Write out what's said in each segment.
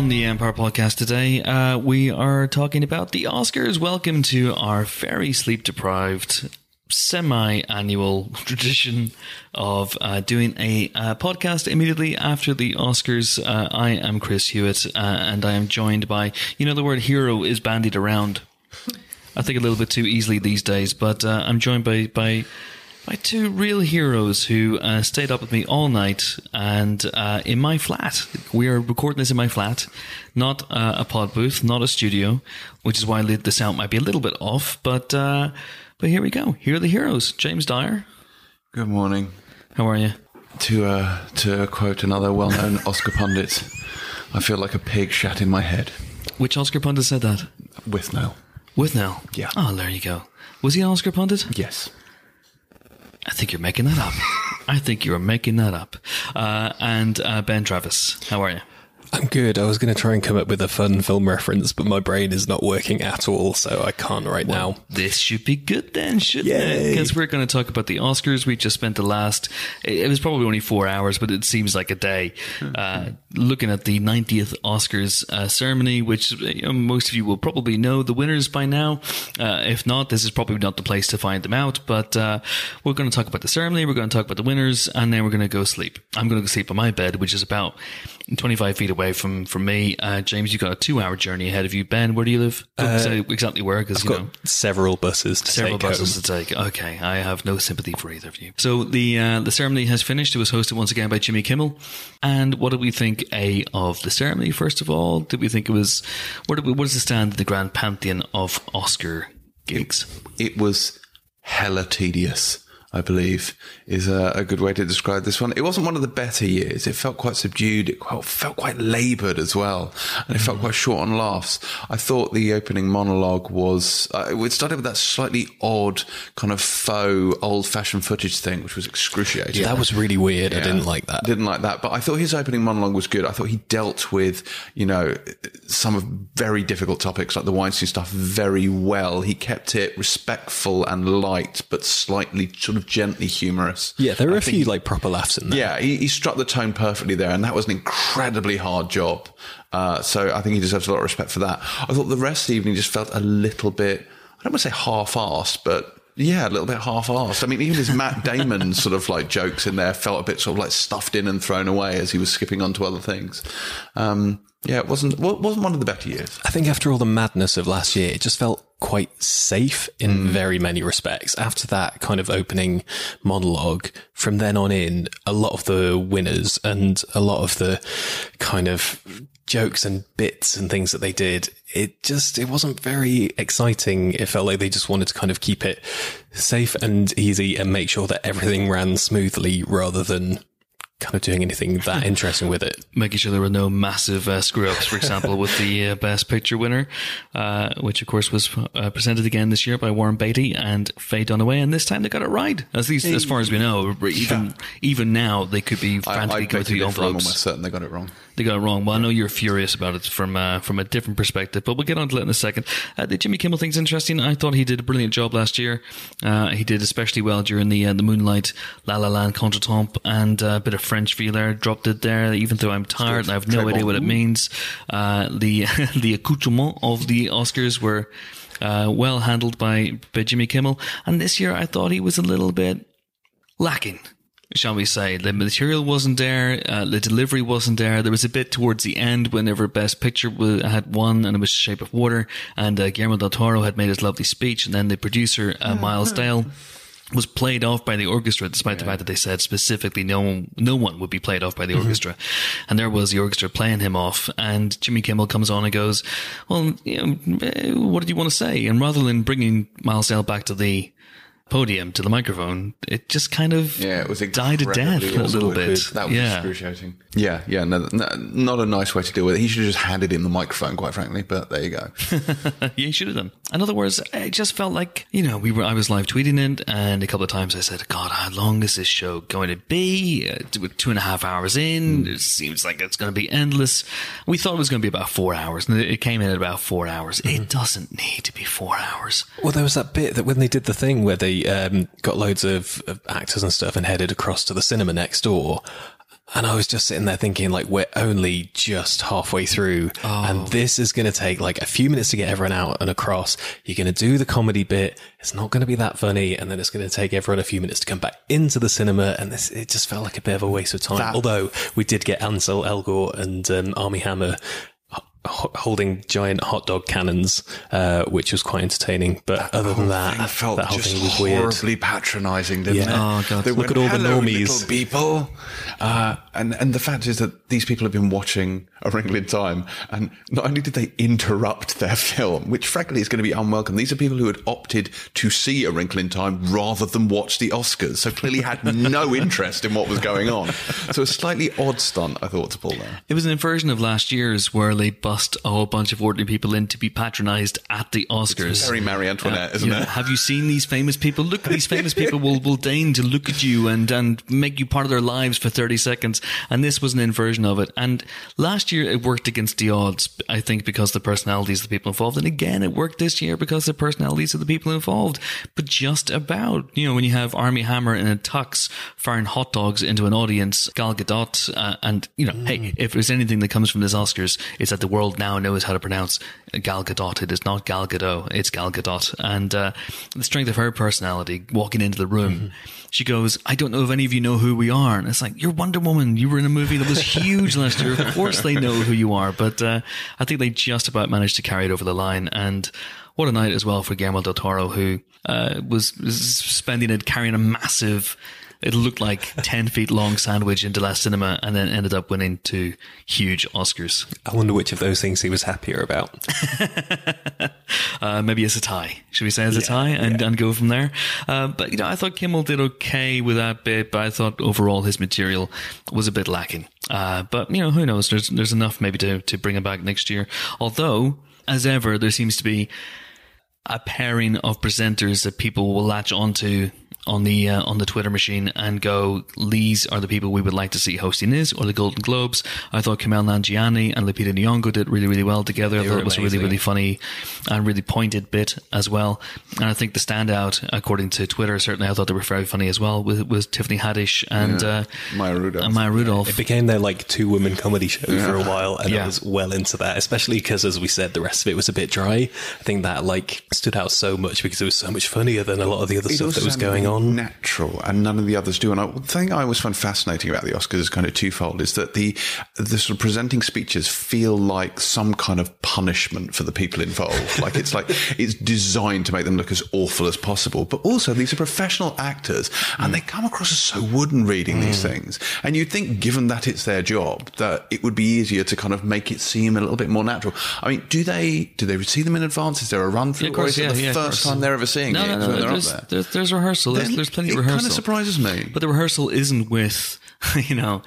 on the Empire podcast today, uh, we are talking about the Oscars. Welcome to our very sleep deprived semi annual tradition of uh, doing a uh, podcast immediately after the Oscars. Uh, I am Chris Hewitt, uh, and I am joined by, you know, the word hero is bandied around. I think a little bit too easily these days, but uh, I'm joined by, by by two real heroes who uh, stayed up with me all night and uh, in my flat. We are recording this in my flat, not uh, a pod booth, not a studio, which is why the sound might be a little bit off. But uh, but here we go. Here are the heroes. James Dyer. Good morning. How are you? To uh, to quote another well-known Oscar pundit, I feel like a pig shat in my head. Which Oscar pundit said that? Withnail. Withnail. Yeah. Oh, there you go. Was he an Oscar pundit? Yes. I think you're making that up. I think you're making that up. Uh, and uh, Ben Travis, how are you? I'm good. I was going to try and come up with a fun film reference, but my brain is not working at all, so I can't right now. This should be good then, shouldn't it? Because we're going to talk about the Oscars. We just spent the last, it was probably only four hours, but it seems like a day, uh, looking at the 90th Oscars uh, ceremony, which you know, most of you will probably know the winners by now. Uh, if not, this is probably not the place to find them out, but uh, we're going to talk about the ceremony, we're going to talk about the winners, and then we're going to go sleep. I'm going to go sleep on my bed, which is about 25 feet away from, from me. Uh, James, you've got a two hour journey ahead of you. Ben, where do you live? Don't exactly where, because, you Got know several buses to several take buses home. to take. Okay, I have no sympathy for either of you. So the uh, the ceremony has finished. It was hosted once again by Jimmy Kimmel. And what did we think? A of the ceremony first of all. Did we think it was? Where, did we, does it stand in the grand pantheon of Oscar gigs? It was hella tedious. I believe is a, a good way to describe this one. It wasn't one of the better years. It felt quite subdued. It felt, felt quite laboured as well, and it felt quite short on laughs. I thought the opening monologue was. Uh, it started with that slightly odd kind of faux old-fashioned footage thing, which was excruciating. Yeah, That was really weird. I didn't like that. Didn't like that. But I thought his opening monologue was good. I thought he dealt with, you know, some of very difficult topics like the Weinstein stuff very well. He kept it respectful and light, but slightly sort of gently humorous. Yeah, there were I a think- few like proper laughs in there. Yeah, he, he struck the tone perfectly there, and that was an incredibly hard job. Uh, so I think he deserves a lot of respect for that. I thought the rest of the evening just felt a little bit, I don't want to say half-assed, but yeah, a little bit half-assed. I mean, even his Matt Damon sort of like jokes in there felt a bit sort of like stuffed in and thrown away as he was skipping on to other things. Um, yeah, it wasn't wasn't one of the better years. I think after all the madness of last year, it just felt quite safe in mm. very many respects. After that kind of opening monologue, from then on in, a lot of the winners and a lot of the kind of jokes and bits and things that they did, it just, it wasn't very exciting. It felt like they just wanted to kind of keep it safe and easy and make sure that everything ran smoothly rather than kind of doing anything that interesting with it. Making sure there were no massive uh, screw ups, for example, with the uh, Best Picture winner, uh, which of course was uh, presented again this year by Warren Beatty and Faye Dunaway, and this time they got it right. At least as far as we know, even even now they could be I, frantically I going beg through to the differ. I'm almost certain they got it wrong. They got it wrong. Well, I know you're furious about it from uh, from a different perspective, but we'll get on to that in a second. Uh, the Jimmy Kimmel thing's interesting. I thought he did a brilliant job last year. Uh, he did especially well during the uh, the Moonlight La La Land contretemps and uh, a bit of French feel there. Dropped it there, even though I'm tired and I have no idea what it means. Uh, the the accoutrement of the Oscars were. Uh, well handled by, by Jimmy Kimmel, and this year I thought he was a little bit lacking shall we say. The material wasn't there, uh, the delivery wasn't there. There was a bit towards the end whenever Best Picture had won and it was Shape of Water and uh, Guillermo del Toro had made his lovely speech and then the producer, uh, Miles Dale, was played off by the orchestra, despite the fact that they said specifically no one, no one would be played off by the orchestra. And there was the orchestra playing him off. And Jimmy Kimmel comes on and goes, well, you know, eh, what did you want to say? And rather than bringing Miles Dale back to the podium, to the microphone, it just kind of Yeah, it was died a death a little bit. That was yeah. excruciating. Yeah, yeah, no, no, not a nice way to deal with it. He should have just handed him the microphone, quite frankly. But there you go. yeah, you should have done. In other words, it just felt like you know we were. I was live tweeting it, and a couple of times I said, "God, how long is this show going to be? Uh, with two and a half hours in, it seems like it's going to be endless." We thought it was going to be about four hours, and it came in at about four hours. It doesn't need to be four hours. Well, there was that bit that when they did the thing where they um, got loads of, of actors and stuff and headed across to the cinema next door. And I was just sitting there thinking, like, we're only just halfway through, and this is going to take like a few minutes to get everyone out and across. You're going to do the comedy bit. It's not going to be that funny, and then it's going to take everyone a few minutes to come back into the cinema. And this, it just felt like a bit of a waste of time. That- Although we did get Ansel Elgort and um, Armie Hammer holding giant hot dog cannons, uh, which was quite entertaining. But other than that, thing felt that whole just thing was weird. horribly patronising, didn't Yeah. it? Oh, God. They Look went, at all the normies." people. Uh, and and the fact is that these people have been watching A Wrinkle in Time, and not only did they interrupt their film, which frankly is going to be unwelcome. These are people who had opted to see A Wrinkle in Time rather than watch the Oscars, so clearly had no interest in what was going on. So a slightly odd stunt, I thought, to pull there. It was an inversion of last year's where they bust a whole bunch of ordinary people in to be patronised at the Oscars. Very Marie Antoinette, Uh, isn't you know, it? Have you seen these famous people? Look, these famous people will, will deign to look at you and, and make you part of their lives for 30 seconds. And this was an inversion of it. And last year it worked against the odds, I think, because the personalities of the people involved. And again, it worked this year because the personalities of the people involved. But just about, you know, when you have Armie Hammer in a tux firing hot dogs into an audience, Gal Gadot, uh, and, you know, hey, if there's anything that comes from this Oscars, it's that the world now knows how to pronounce Gal Gadot. It is not Gal Gadot, it's Gal Gadot. And uh, the strength of her personality walking into the room, she goes, I don't know if any of you know who we are. And it's like, you're Wonder Woman. You were in a movie that was huge last year. Of course they know who you are. But uh, I think they just about managed to carry it over the line. And what a night as well for Guillermo del Toro, who uh, was, was spending it carrying a massive it looked like 10 feet long sandwich into Last Cinema and then ended up winning two huge Oscars. I wonder which of those things he was happier about. Uh, maybe it's a tie. Should we say it's a tie and, and go from there? Uh, but, you know, I thought Kimmel did okay with that bit, but I thought overall his material was a bit lacking. Uh, but, you know, who knows? There's, there's enough maybe to, to bring him back next year. Although, as ever, there seems to be a pairing of presenters that people will latch onto on the uh, on the Twitter machine and go, these are the people we would like to see hosting this or the Golden Globes. I thought Kumail Nanjiani and Lupita Nyong'o did really really well together. I thought it was a really really funny and really pointed bit as well. And I think the standout, according to Twitter, certainly I thought they were very funny as well. Was, was Tiffany Haddish and uh, Maya Rudolph. and Maya Rudolph. It became their like two women comedy show for a while, and Yeah. I was well into that. Especially because, as we said, the rest of it was a bit dry. I think that like stood out so much because it was so much funnier than a lot of the other It stuff that was going on. Natural, and none of the others do. And I, the thing I always find fascinating about the Oscars is kind of twofold: is that the the sort of presenting speeches feel like some kind of punishment for the people involved. like it's like it's designed to make them look as awful as possible. But also, these are professional actors, and mm. they come across as so wooden reading these mm. things. And you'd think, given that it's their job, that it would be easier to kind of make it seem a little bit more natural. I mean, do they do they see them in advance? Is there a run through, Yeah, of or course, is it the yeah, first course. time they're ever seeing No, it? no, when no. There's, there? there's, there's rehearsal. There's, there's plenty it of rehearsal. kind of surprises me. But the rehearsal isn't with, you know,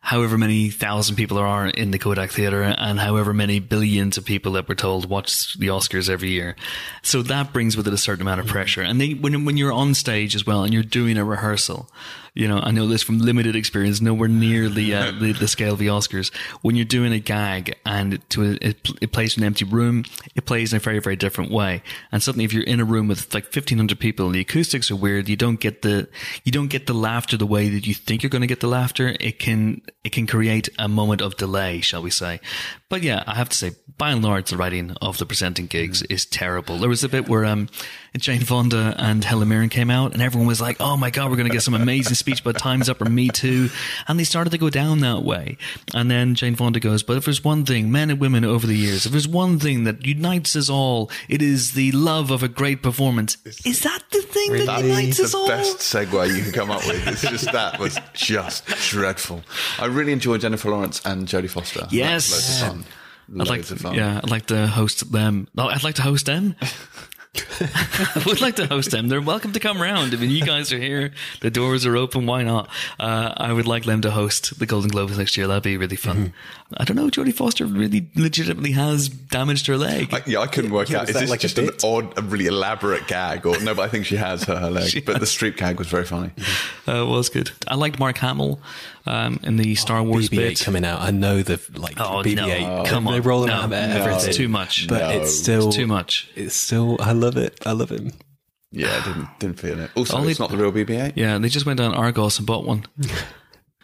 however many thousand people there are in the Kodak Theatre and however many billions of people that we're told watch the Oscars every year. So that brings with it a certain amount of pressure. And they, when, when you're on stage as well and you're doing a rehearsal, you know, I know this from limited experience, nowhere near the, uh, the, the scale of the Oscars. When you're doing a gag and to a, it, it plays in an empty room, it plays in a very, very different way. And suddenly if you're in a room with like 1500 people and the acoustics are weird, you don't get the, you don't get the laughter the way that you think you're going to get the laughter. It can, it can create a moment of delay, shall we say. But yeah, I have to say, by and large, the writing of the presenting gigs is terrible. There was a bit where, um, Jane Fonda and Helen Mirren came out and everyone was like, Oh my God, we're going to get some amazing speech about time's up or me too. And they started to go down that way. And then Jane Fonda goes, but if there's one thing, men and women over the years, if there's one thing that unites us all, it is the love of a great performance. Is that the thing that That's unites us the all? best segue you can come up with. It's just that was just dreadful. I really enjoyed Jennifer Lawrence and Jodie Foster. Yes. I'd like, fun. yeah, I'd like to host them. No, I'd like to host them. I would like to host them. They're welcome to come round. I mean, you guys are here. The doors are open. Why not? Uh, I would like them to host the Golden Globes next year. That'd be really fun. Mm-hmm. I don't know. Jodie Foster really legitimately has damaged her leg. I, yeah, I couldn't work Yeah, out. was Is that this like a just an odd, a really elaborate gag? Or no, but I think she has her, her leg. but the street gag was very funny. Uh, it was good. I liked Mark Hamill um, in the Star Wars BB-8 bit. coming out. I know the like Oh, BB-8. no. Come they on. roll them No. out No. everything. It's too much. but No. it's still It's too much. It's still. I love it. I love him. Yeah, I didn't didn't feel it. Also, Only- it's not the real BB-8. Yeah, they just went down Argos and bought one.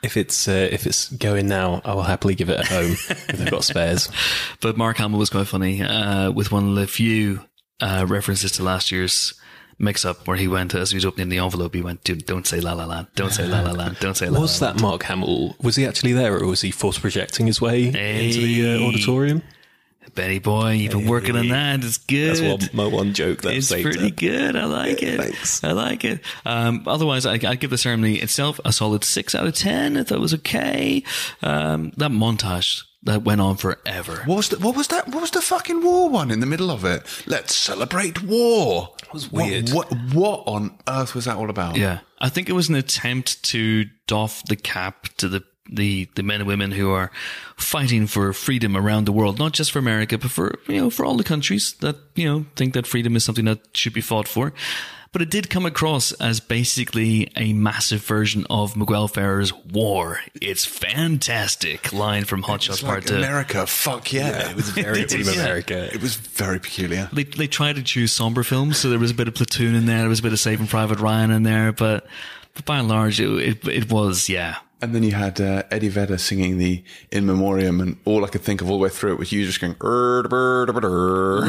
If it's uh, if it's going now, I will happily give it at home if they've got spares. But Mark Hamill was quite funny uh, with one of the few uh, references to last year's mix up where he went, as he was opening the envelope, he went, Dude, don't say La La Land, don't say La La Land, don't say La La Was Land. that Mark Hamill? Was he actually there, or was he force projecting his way into the uh, auditorium? Benny boy, you've been working on that. It's good. That's one, my one joke. That It's pretty it. good. I like it. thanks. I like it. Um, otherwise, I, I'd give the ceremony itself a solid six out of ten. I thought it was okay. Um, that montage that went on forever. What was, the, what was that? What was the fucking war one in the middle of it? Let's celebrate war. It was weird. What, what, what on earth was that all about? Yeah, I think it was an attempt to doff the cap to the the the men and women who are fighting for freedom around the world, not just for America, but for you know for all the countries that you know think that freedom is something that should be fought for. But it did come across as basically a massive version of Miguel Ferrer's "War." It's fantastic line from Hot Shots It's Part like Two. America, fuck yeah. It was very Team Yeah. America. It was very peculiar. they they tried to choose somber films, so there was a bit of Platoon in there, there was a bit of Saving Private Ryan in there, but but by and large, it it, it was yeah. And then you had uh, Eddie Vedder singing the In Memoriam, and all I could think of all the way through it was you just going, "Er, da, ber, da, ba, der."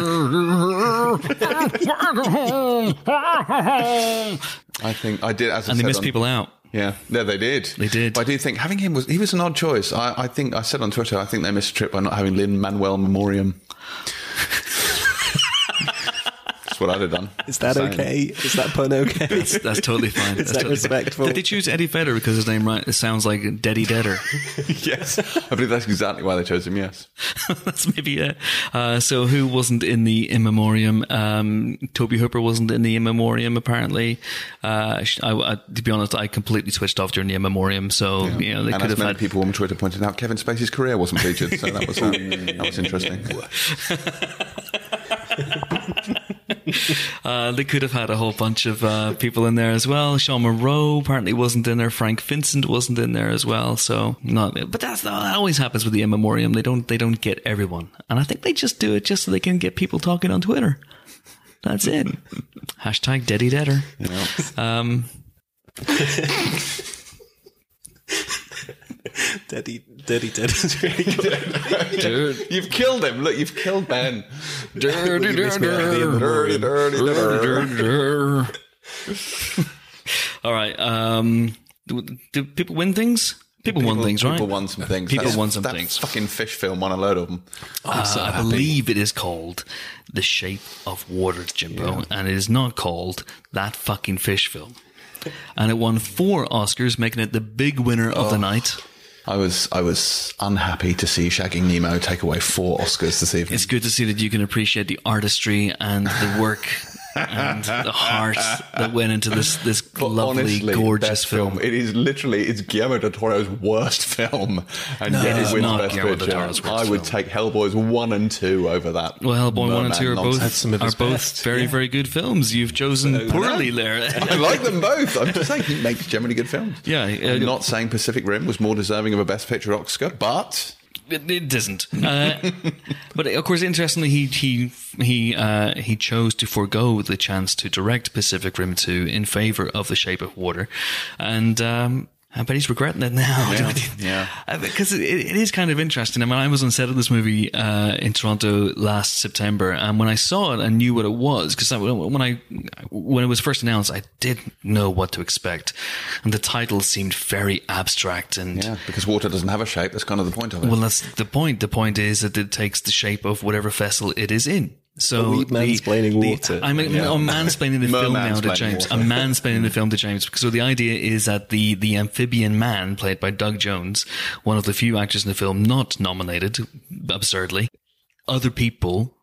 I think I did, as I And they said missed on- people out. Yeah, yeah, they did. They did. But I do think having him was he was an odd choice. I, I think I said on Twitter, I think they missed a trip by not having Lin Manuel Memoriam. What I'd have done. Is that Saying. okay? Is that pun okay? That's, that's totally fine. Is That's that totally fine. respectful? Did they choose Eddie Vedder because his name right? It sounds like Deddy Deader. yes, I believe that's exactly why they chose him. Yes. that's maybe it. Uh, so who wasn't in the in memoriam? Um, Tobe Hooper wasn't in the in memoriam. Apparently, uh, I, I, to be honest, I completely switched off during the in memoriam. So you know they and could have many had. people on Twitter pointed out, Kevin Spacey's career wasn't featured, so that was uh, that was interesting. Uh, they could have had a whole bunch of uh, people in there as well. Jeanne Moreau apparently wasn't in there. Frank Vincent wasn't in there as well. So not, but that's that always happens with the in memoriam. They don't they don't get everyone, and I think they just do it just so they can get people talking on Twitter. That's it. Hashtag Deddy Deader. Um, Daddy, Daddy, Daddy's really good. You've killed him. Look, you've killed Ben. dirty, You missed me out of the in Dirty, dirty, dirty. All right. Um, do, do people win things? People, won things, right? People won some things. People That's- won some that things. Fucking fish film won a load of them. Uh, so I believe it is called The Shape of Water, Jimbo, and it is not called That Fucking Fish Film. And it won four Oscars, making it the big winner of Oh. the night. I was I was unhappy to see Shagging Nemo take away four Oscars this evening. It's good to see that you can appreciate the artistry and the work and the heart that went into this this But lovely, honestly, gorgeous that film. It is literally it's Guillermo del Toro's worst film, and yet it it is wins not Best Guillermo del Picture. Toro's worst I would film. take Hellboy's one and two over that. Well, Hellboy one and two are both nonsense. some of are both best, very yeah. very good films. You've chosen poorly there. I like them both. I'm just saying he makes generally good films. Yeah, uh, I'm not saying Pacific Rim was more deserving of a Best Picture Oscar, but It, doesn't, Uh, but of course, interestingly, he he he uh, he chose to forego the chance to direct Pacific Rim two in favor of The Shape of Water, and. Um, I bet he's regretting it now. Yeah, yeah. Uh, Because it, it is kind of interesting. I mean, I was on set of this movie uh, in Toronto last September, and when I saw it, I knew what it was. Because when I when it was first announced, I didn't know what to expect, and the title seemed very abstract and yeah, because water doesn't have a shape. That's kind of the point of it. well, that's the point. The point is that it takes the shape of whatever vessel it is in. So Are we the- mansplaining the- water? I'm, I'm mansplaining the film now to James. water. I'm mansplaining the film to James. So the idea is that the the amphibian man, played by Doug Jones, one of the few actors in the film not nominated, absurdly, other people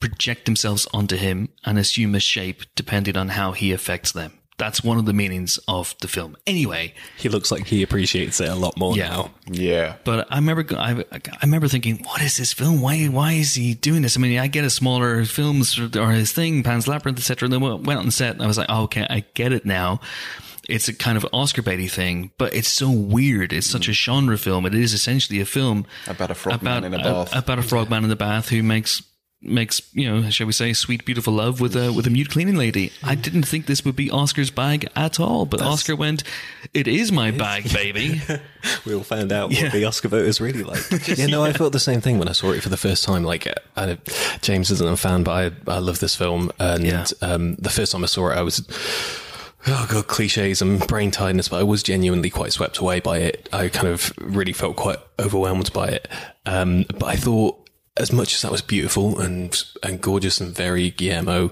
project themselves onto him and assume a shape depending on how he affects them. That's one of the meanings of the film. Anyway, He looks like he appreciates it a lot more Yeah. now. yeah. but I remember, I, I remember thinking, what is this film? Why, why is he doing this? I mean, I get a smaller films or his thing, Pan's Labyrinth, etc. And then we went on set, and I was like, oh, okay, I get it now. It's a kind of Oscar baity thing, but it's so weird. It's such a genre film. It is essentially a film About a frogman in a bath. about a frogman in the bath who makes makes you know, shall we say, sweet, beautiful love with a with a mute cleaning lady. I didn't think this would be Oscar's bag at all, but Oscar went, "It is my bag, baby." we all found out Yeah. what the Oscar vote is really like. yeah, no, I felt the same thing when I saw it for the first time. Like, uh, I, James isn't a fan, but I, I love this film. And Yeah. um, the first time I saw it, I was, oh god, cliches and brain tiredness, but I was genuinely quite swept away by it. I kind of really felt quite overwhelmed by it. Um, but I thought, as much as that was beautiful and and gorgeous and very Guillermo,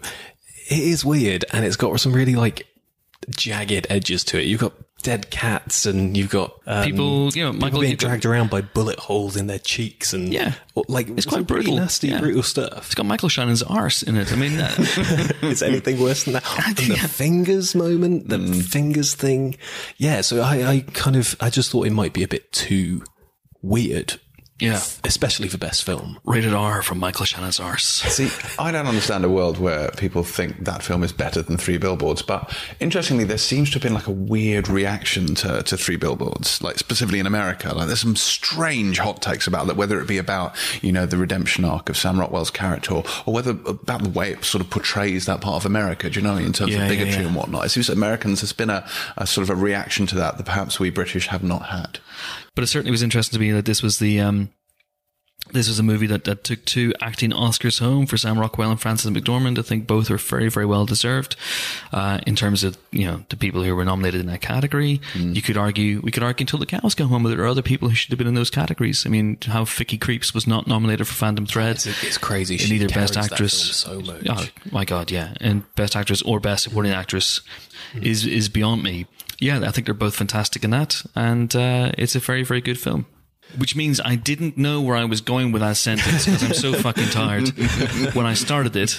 it is weird and it's got some really like jagged edges to it. You've got dead cats and you've got um, People, you know, Michael, being you've got- dragged around by bullet holes in their cheeks and Yeah. like It's quite brutal. nasty, Yeah. brutal stuff. It's got Michael Shannon's arse in it. I mean, uh, Is anything worse than that? And the fingers moment, the fingers thing. Yeah, so I, I kind of, I just thought it might be a bit too weird, yeah, especially for best film. rated R from Michael Shannon's arse. See, I don't understand a world where people think that film is better than Three Billboards. But interestingly, there seems to have been like a weird reaction to, to Three Billboards, like specifically in America. Like there's some strange hot takes about that, whether it be about, you know, the redemption arc of Sam Rockwell's character or, or whether about the way it sort of portrays that part of America, do you know, in terms Yeah, of bigotry yeah. and whatnot. It seems that Americans has been a, a sort of a reaction to that that perhaps we British have not had. But it certainly was interesting to me that this was the um, this was a movie that, that took two acting Oscars home for Sam Rockwell and Frances McDormand. I think both are very, very well deserved uh, in terms of you know the people who were nominated in that category. You could argue we could argue until the cows come home that there are other people who should have been in those categories. I mean, how Vicky Krieps was not nominated for Phantom Thread. It's, it's crazy. She either best actress, so much. Oh my god, yeah, and best actress or best supporting actress is is beyond me. Yeah, I think they're both fantastic in that, and uh, it's a very very good film. Which means I didn't know where I was going with that sentence because I'm so fucking tired when I started it,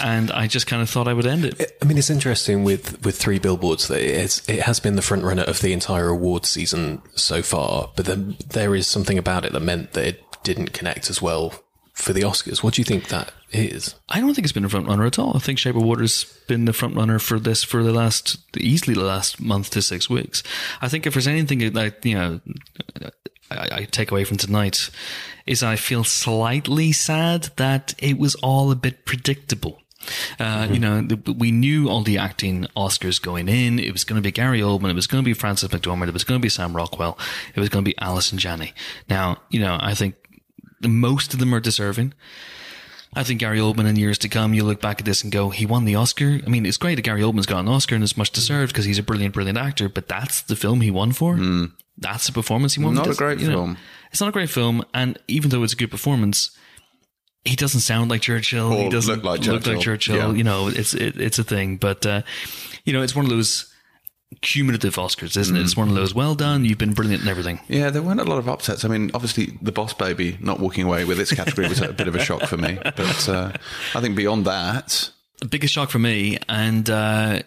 and I just kind of thought I would end it. I mean, it's interesting with, with three billboards that it's, it has been the front runner of the entire award season so far, but then there is something about it that meant that it didn't connect as well for the Oscars. What do you think that is? I don't think it's been a front runner at all. I think Shape of Water's been the front runner for this for the last easily the last month to six weeks. I think if there's anything that you know I, I take away from tonight is I feel slightly sad that it was all a bit predictable. Uh, You know, the, we knew all the acting Oscars going in. It was going to be Gary Oldman. It was going to be Frances McDormand. It was going to be Sam Rockwell. It was going to be Allison Janney. Now, you know, I think most of them are deserving. I think Gary Oldman in years to come, you look back at this and go, he won the Oscar. I mean, it's great that Gary Oldman's got an Oscar and it's much deserved because he's a brilliant, brilliant actor, but that's the film he won for. That's the performance he won Not a great you know, film. it's not a great film. And even though it's a good performance, he doesn't sound like Churchill. he doesn't look like look like Churchill. Churchill. Yeah. You know, it's, it, it's a thing, but, uh, you know, it's one of those cumulative Oscars, isn't it? It's one of those, well done. You've been brilliant in everything. Yeah, there weren't a lot of upsets. I mean, obviously, the Boss Baby not walking away with its category was a bit of a shock for me. But uh, I think beyond that, the biggest shock for me, and uh,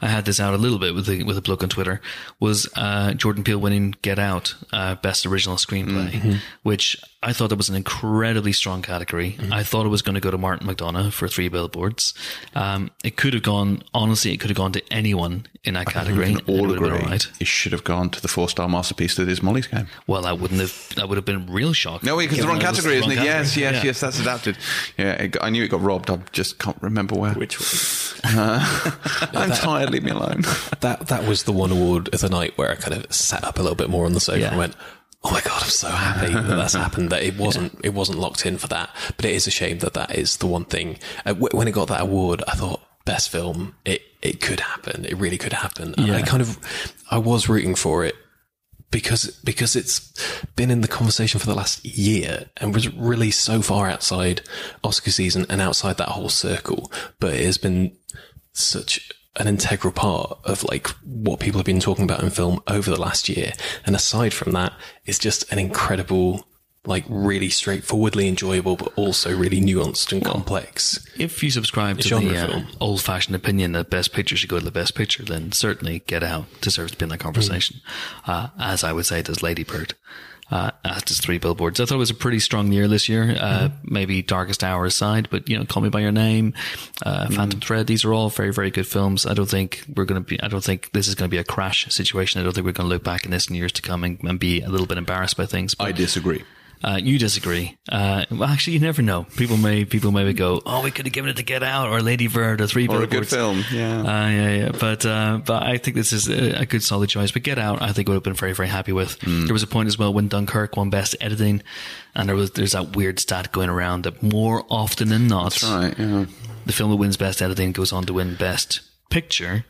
I had this out a little bit with the, with a bloke on Twitter, was uh, Jordan Peele winning Get Out, uh, Best Original Screenplay, which I thought that was an incredibly strong category. I thought it was going to go to Martin McDonagh for Three Billboards. Um, it could have gone, honestly, it could have gone to anyone in that category. and it all would have been agree all right. it should have gone to the four-star masterpiece that is Molly's Game. Well, that wouldn't have, that would have been real shock. No, because the wrong Given that was category, isn't it? wrong Yes, yes, Yeah. yes. That's adapted. Yeah, it I knew it got robbed. I just can't remember where. Which one? I'm tired. Leave me alone. That that was the one award of the night where I kind of sat up a little bit more on the sofa Yeah. and went, "Oh my god, I'm so happy that that's happened. That it wasn't it wasn't locked in for that. But it is a shame that that is the one thing. Uh, w- when it got that award, I thought best film. It it could happen. It really could happen. And I kind of I was rooting for it because because it's been in the conversation for the last year and was really so far outside Oscar season and outside that whole circle, but it has been such an integral part of like what people have been talking about in film over the last year. And aside from that, it's just an incredible, like really straightforwardly enjoyable, but also really nuanced and complex. If you subscribe to the uh, old fashioned opinion that Best Picture should go to the Best Picture, then certainly Get Out deserves to be in that conversation. Uh, as I would say, does Lady Bird. Uh, as does Three Billboards. I thought it was a pretty strong year this year. Uh, maybe Darkest Hour aside, but you know, Call Me by Your Name, uh, Phantom Thread. These are all very, very good films. I don't think we're going to be. I don't think this is going to be a crash situation. I don't think we're going to look back in this in years to come and, and be a little bit embarrassed by things. But I disagree. Uh, you disagree. Uh, well, actually, you never know. People may people maybe go, "Oh, we could have given it to Get Out or Lady Bird or Three Or a good film. Yeah. Uh, yeah, yeah. But, uh, but I think this is a, good solid choice. But Get Out, I think would have been very, very happy with. Hmm. There was a point as well when Dunkirk won Best Editing, and there was there's that weird stat going around that more often than not, right. Yeah. the film that wins Best Editing goes on to win Best Picture.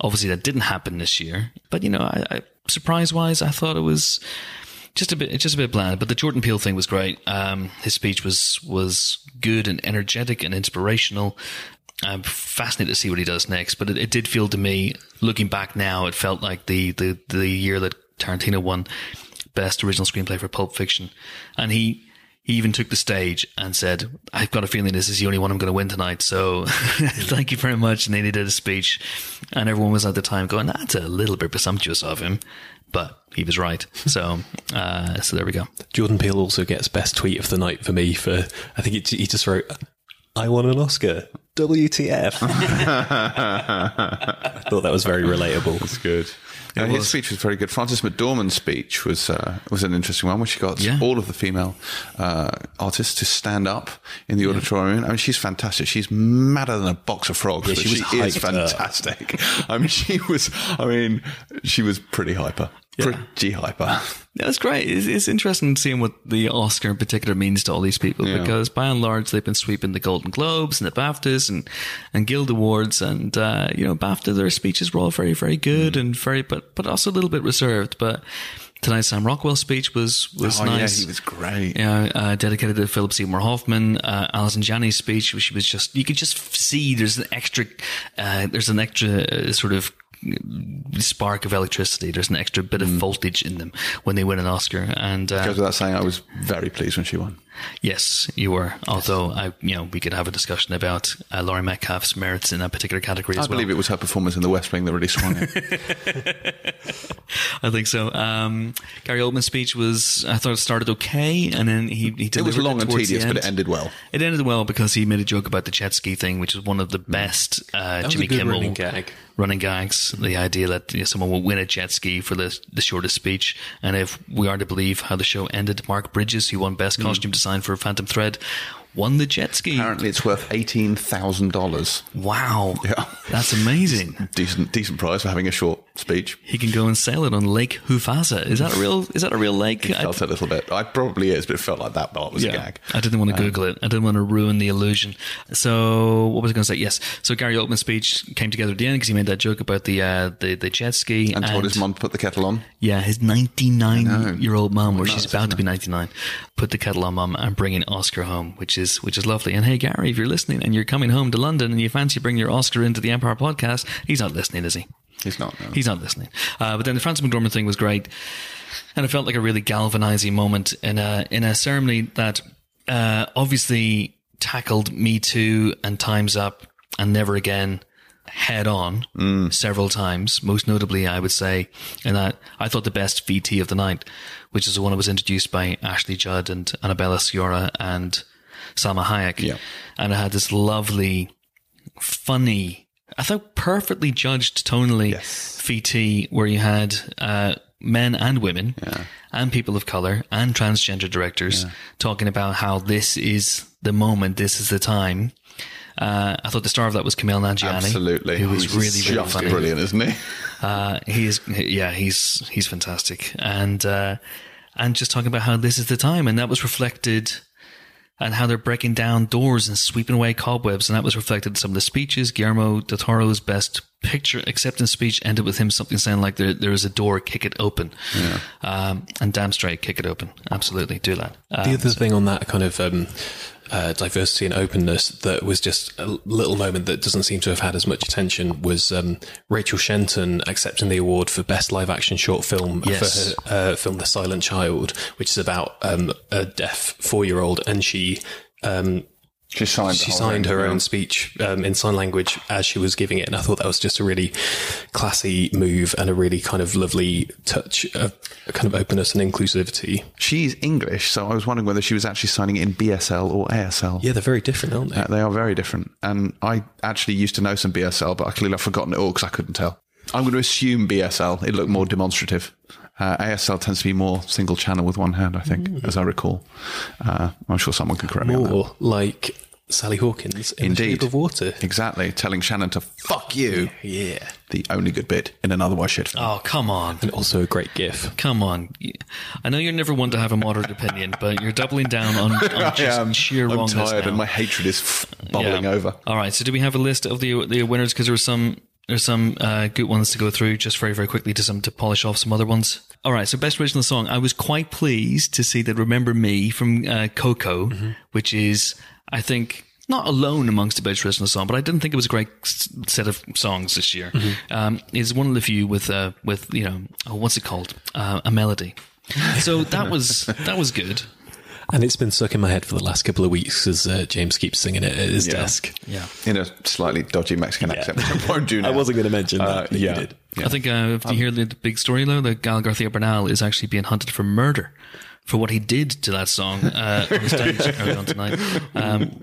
Obviously, that didn't happen this year. But you know, I, I surprise wise, I thought it was just a bit, it's just a bit bland. But the Jordan Peele thing was great. Um, his speech was was good and energetic and inspirational. I'm fascinated to see what he does next. But it, it did feel to me, looking back now, it felt like the the the year that Tarantino won Best Original Screenplay for Pulp Fiction, and he he even took the stage and said, I've got a feeling this is the only one I'm going to win tonight. So thank you very much. And then he did a speech and everyone was at the time going, that's a little bit presumptuous of him, but he was right. So, uh, so there we go. Jordan Peele also gets best tweet of the night for me for I think he, he just wrote I won an Oscar. WTF. I thought that was very relatable. It's good. Uh, his was. speech was very good. Frances McDormand's speech was uh, was an interesting one, where she got Yeah. all of the female uh, artists to stand up in the auditorium. I mean, she's fantastic. She's madder than a box of frogs. but she she, was is fantastic. I mean, she was. I mean, she was pretty hyper. Pretty hyper. Yeah, that's great. It's, it's interesting seeing what the Oscar in particular means to all these people Yeah. because by and large they've been sweeping the Golden Globes and the BAFTAs and, and Guild Awards and, uh, you know, BAFTA, their speeches were all very, very good Mm. and very, but, but also a little bit reserved. But tonight's Sam Rockwell's speech was, was oh nice. yeah, he was great. Yeah, uh, dedicated to Philip Seymour Hoffman. Uh, Allison Janney's speech, which she was just, you could just see there's an extra, uh, there's an extra uh, sort of spark of electricity. There's an extra bit of voltage in them when they win an Oscar. And, uh, Goes without saying, I was very pleased when she won. Yes, you were. Although I, you know, we could have a discussion about uh, Laurie Metcalf's merits in that particular category I as well. believe it was her performance in The West Wing that really swung it. I think so. Um, Gary Oldman's speech was, I thought it started okay, and then he, he it was long and tedious, but it ended well. It ended well because he made a joke about the jet ski thing, which is one of the best uh, Jimmy Kimmel running gag. running gags. The idea that you know, someone will win a jet ski for the the shortest speech, and if we are to believe how the show ended, Mark Bridges, who won Best Costume Design for a Phantom Thread, won the jet ski. Apparently, it's worth eighteen thousand dollars. Wow, Yeah. that's amazing. Decent, decent price for having a short speech. He can go and sail it on Lake Havasu. Is that a real? Is that a real lake? I- Felt a little bit. I probably is, but it felt like that part was a gag. I didn't want to Google it. I didn't want to ruin the illusion. So what was I going to say? Yes. So Gary Oldman's speech came together at the end because he made that joke about the uh, the, the jet ski And told his mum to put the kettle on. Yeah, his 99 year old mum, or she's about to be 99, put the kettle on mum and bringing Oscar home, which is which is lovely. And hey, Gary, if you're listening and you're coming home to London and you fancy bringing your Oscar into the Empire podcast, he's not listening, is he? He's not. No. He's not listening. Uh, but then the Frances McDormand thing was great, and it felt like a really galvanizing moment in a in a ceremony that uh, obviously tackled Me Too and Times Up and Never Again head on several times. Most notably, I would say, and that I thought the best VT of the night, which is the one that was introduced by Ashley Judd and Annabella Sciorra and Salma Hayek, Yeah. and it had this lovely funny, I thought perfectly judged tonally Yes. VT where you had uh, men and women and people of color and transgender directors talking about how this is the moment, this is the time. Uh, I thought the star of that was Kumail Nanjiani, Absolutely. who was really, really just funny. brilliant, isn't he? Uh, he is, yeah, he's he's fantastic, and uh, and just talking about how this is the time, and that was reflected, and how they're breaking down doors and sweeping away cobwebs, and that was reflected in some of the speeches. Guillermo del Toro's best picture acceptance speech ended with him something saying like, "There there is a door, kick it open," um, and damn straight, kick it open. Absolutely, do that. Uh, The other thing on that kind of um, uh, diversity and openness that was just a little moment that doesn't seem to have had as much attention was um, Rachel Shenton accepting the award for best live action short film Yes. for her uh, film The Silent Child, which is about um, a deaf four year old, and she. Um, She signed. she signed her own speech um, in sign language as she was giving it, and I thought that was just a really classy move and a really kind of lovely touch of kind of openness and inclusivity. She's English, so I was wondering whether she was actually signing it in BSL or ASL. Yeah, they're very different, aren't they? Uh, they are very different. And I actually used to know some BSL, but I clearly have forgotten it all because I couldn't tell. I'm going to assume BSL. It looked more demonstrative. Uh, ASL tends to be more single channel with one hand, I think, as I recall. Uh, I'm sure someone can correct me More like Sally Hawkins in The Indeed. Shape of Water. Exactly, telling Shannon to fuck you. Yeah. The only good bit in an otherwise shit film. Oh, come on. And also a great gif. Come on. I know you're never one to have a moderate opinion, but you're doubling down on, on just sheer I'm wrongness tired now. and my hatred is f- bubbling Yeah. over. All right. So, do we have a list of the the winners? Because there were some there's some uh, good ones to go through. Just very very quickly to some to polish off some other ones. All right. So, best original song. I was quite pleased to see that "Remember Me" from uh, Coco, which is I think. Not alone amongst the best original song, but I didn't think it was a great s- set of songs this year. Um, it's one of the few with uh, with you know oh, what's it called uh, a melody. So that was that was good. And it's been stuck in my head for the last couple of weeks as uh, James keeps singing it at his Yeah. desk. Yeah. In a slightly dodgy Mexican accent, which I won't do now. I wasn't going to mention that. Uh, but you yeah. did. Yeah. I think uh, if you hear the, the big story though, that Gael Garcia Bernal is actually being hunted for murder for what he did to that song uh, on stage earlier on tonight. Um,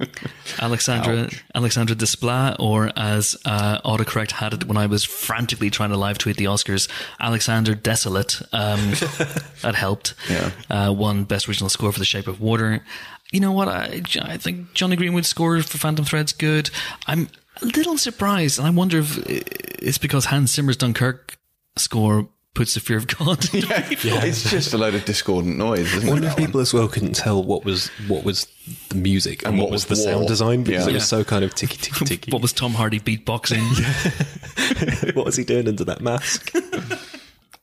Alexandra Alexandra Desplat, or as uh, autocorrect had it when I was frantically trying to live tweet the Oscars, Alexander Desolate. Um, that helped. Yeah. Uh, won best original score for The Shape of Water. You know what? I, I think Jonny Greenwood's score for Phantom Thread's good. I'm a little surprised, and I wonder if it's because Hans Zimmer's Dunkirk score puts the fear of God. yeah, It's just a load of discordant noise, isn't I it? wonder if that one? people as well couldn't tell what was what was the music and, And what, what was was the war. sound design because Yeah. it was so kind of ticky ticky ticky. what was Tom Hardy beatboxing? what was he doing under that mask?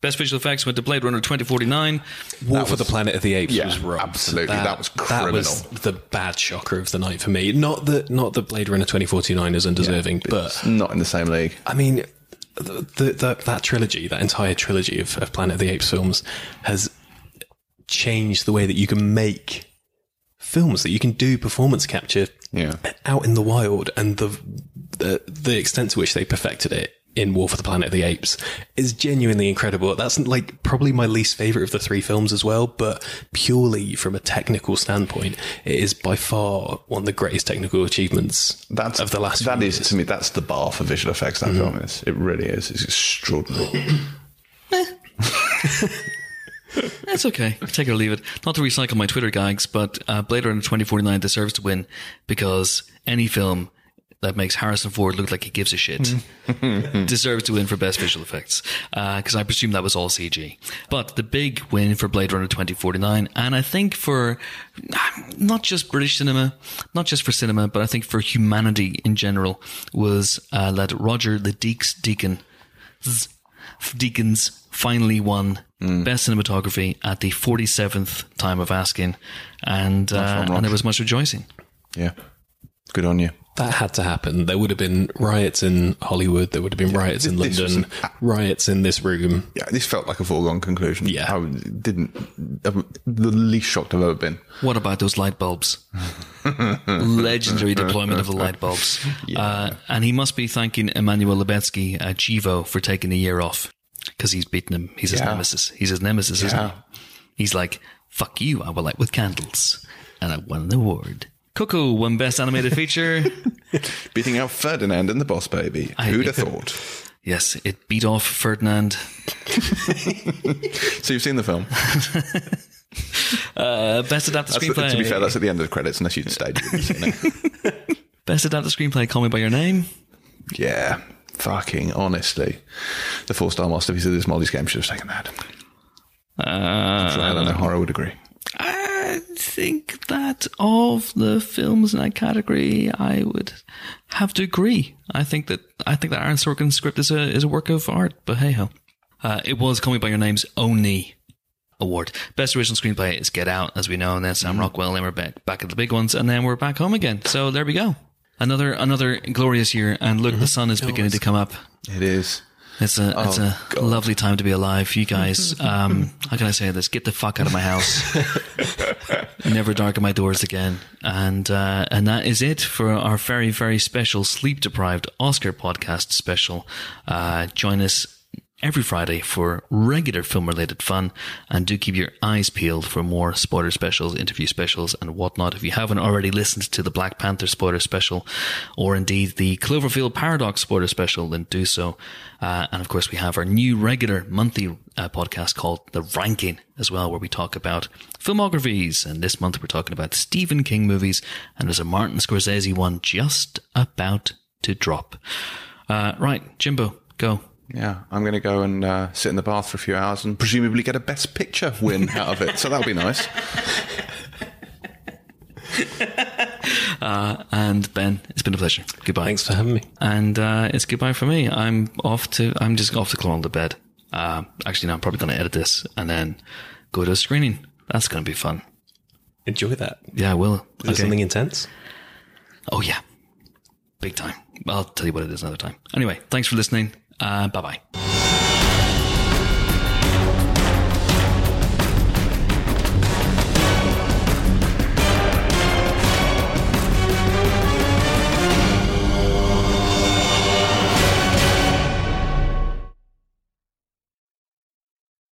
Best visual effects went to Blade Runner 2049. War for the Planet of the Apes yeah, was robbed. absolutely. That was That was the bad shocker of the night for me. Not that not that Blade Runner 2049 is undeserving, but It's not in the same league. I mean, the, the, the, that trilogy, that entire trilogy of, of Planet of the Apes films, has changed the way that you can make films, that you can do performance capture Yeah. out in the wild, and the, the the extent to which they perfected it in War for the Planet of the Apes is genuinely incredible. That's like probably my least favorite of the three films as well, but purely from a technical standpoint, it is by far one of the greatest technical achievements That's of the last. That is years. to me. That's the bar for visual effects. That film is. It really is. It's extraordinary. That's okay. Take it or leave it. Not to recycle my Twitter gags, but uh, Blade Runner 2049 deserves to win because any film that makes Harrison Ford look like he gives a shit deserves to win for best visual effects because I presume that was all CG. But the big win for Blade Runner 2049, and I think for not just British cinema, not just for cinema, but I think for humanity in general, was uh, that Roger the Deeks Deacon Deakins finally won best cinematography at the 47th time of asking, and uh, and there was much rejoicing. yeah. Good on you. that had to happen. There would have been riots in Hollywood. There would have been riots in London. an- riots in this room. Yeah, this felt like a foregone conclusion. Yeah. I didn't. I'm the least shocked I've ever been. What about those light bulbs? Legendary deployment of the light bulbs. Uh, and he must be thanking Emmanuel Lubezki at Chivo for taking a year off because he's beaten him. He's his Yeah. nemesis. He's his nemesis, isn't he? He's like, fuck you, I will light with candles. And I won an award. Coco won Best Animated Feature. Beating out Ferdinand and the Boss Baby. I- Who'd have thought? yes, it beat off Ferdinand. So you've seen the film. Uh, best adapted That's screenplay. to be fair, that's at the end of the credits, unless you'd stayed. Best adapted screenplay, Call Me By Your Name. yeah. Fucking honestly. The four star masterpiece of this Molly's game should have taken that. Uh, I don't know. Horror would agree. I think that of the films in that category, I would have to agree. I think that I think that Aaron Sorkin's script is a is a work of art. But hey ho, uh, it was Call Me by Your Name's only award. Best original screenplay is Get Out, as we know, and then Sam Rockwell, and we're back back at the big ones, and then we're back home again. So there we go. Another another glorious year, and look, the sun is beginning to come up. It is. It's a it's a lovely time to be alive. You guys, um, how can I say this? Get the fuck out of my house. Never darken my doors again. And uh, and that is it for our very very special sleep deprived Oscar podcast special. Uh, join us every Friday for regular film related fun. And do keep your eyes peeled for more spoiler specials, interview specials, and whatnot. If you haven't already listened to the Black Panther spoiler special, or indeed the Cloverfield Paradox spoiler special, then do so. Uh, and of course, we have our new regular monthly uh, podcast called The Ranking as well, where we talk about filmographies. And this month we're talking about Stephen King movies, and there's a Martin Scorsese one just about to drop. Uh, right, Jimbo, go. Yeah, I'm going to go and uh, sit in the bath for a few hours and presumably get a Best Picture win out of it. So that'll be nice. Uh, and Ben, it's been a pleasure. Goodbye. Thanks for having me. And uh, it's goodbye for me. I'm off to. I'm just off to crawl to bed. Uh, actually, no, I'm probably going to edit this and then go to a screening. That's going to be fun. Enjoy that. Yeah, I will. Is there something intense? Oh yeah, big time. I'll tell you what it is another time. Anyway, thanks for listening. Uh, bye bye.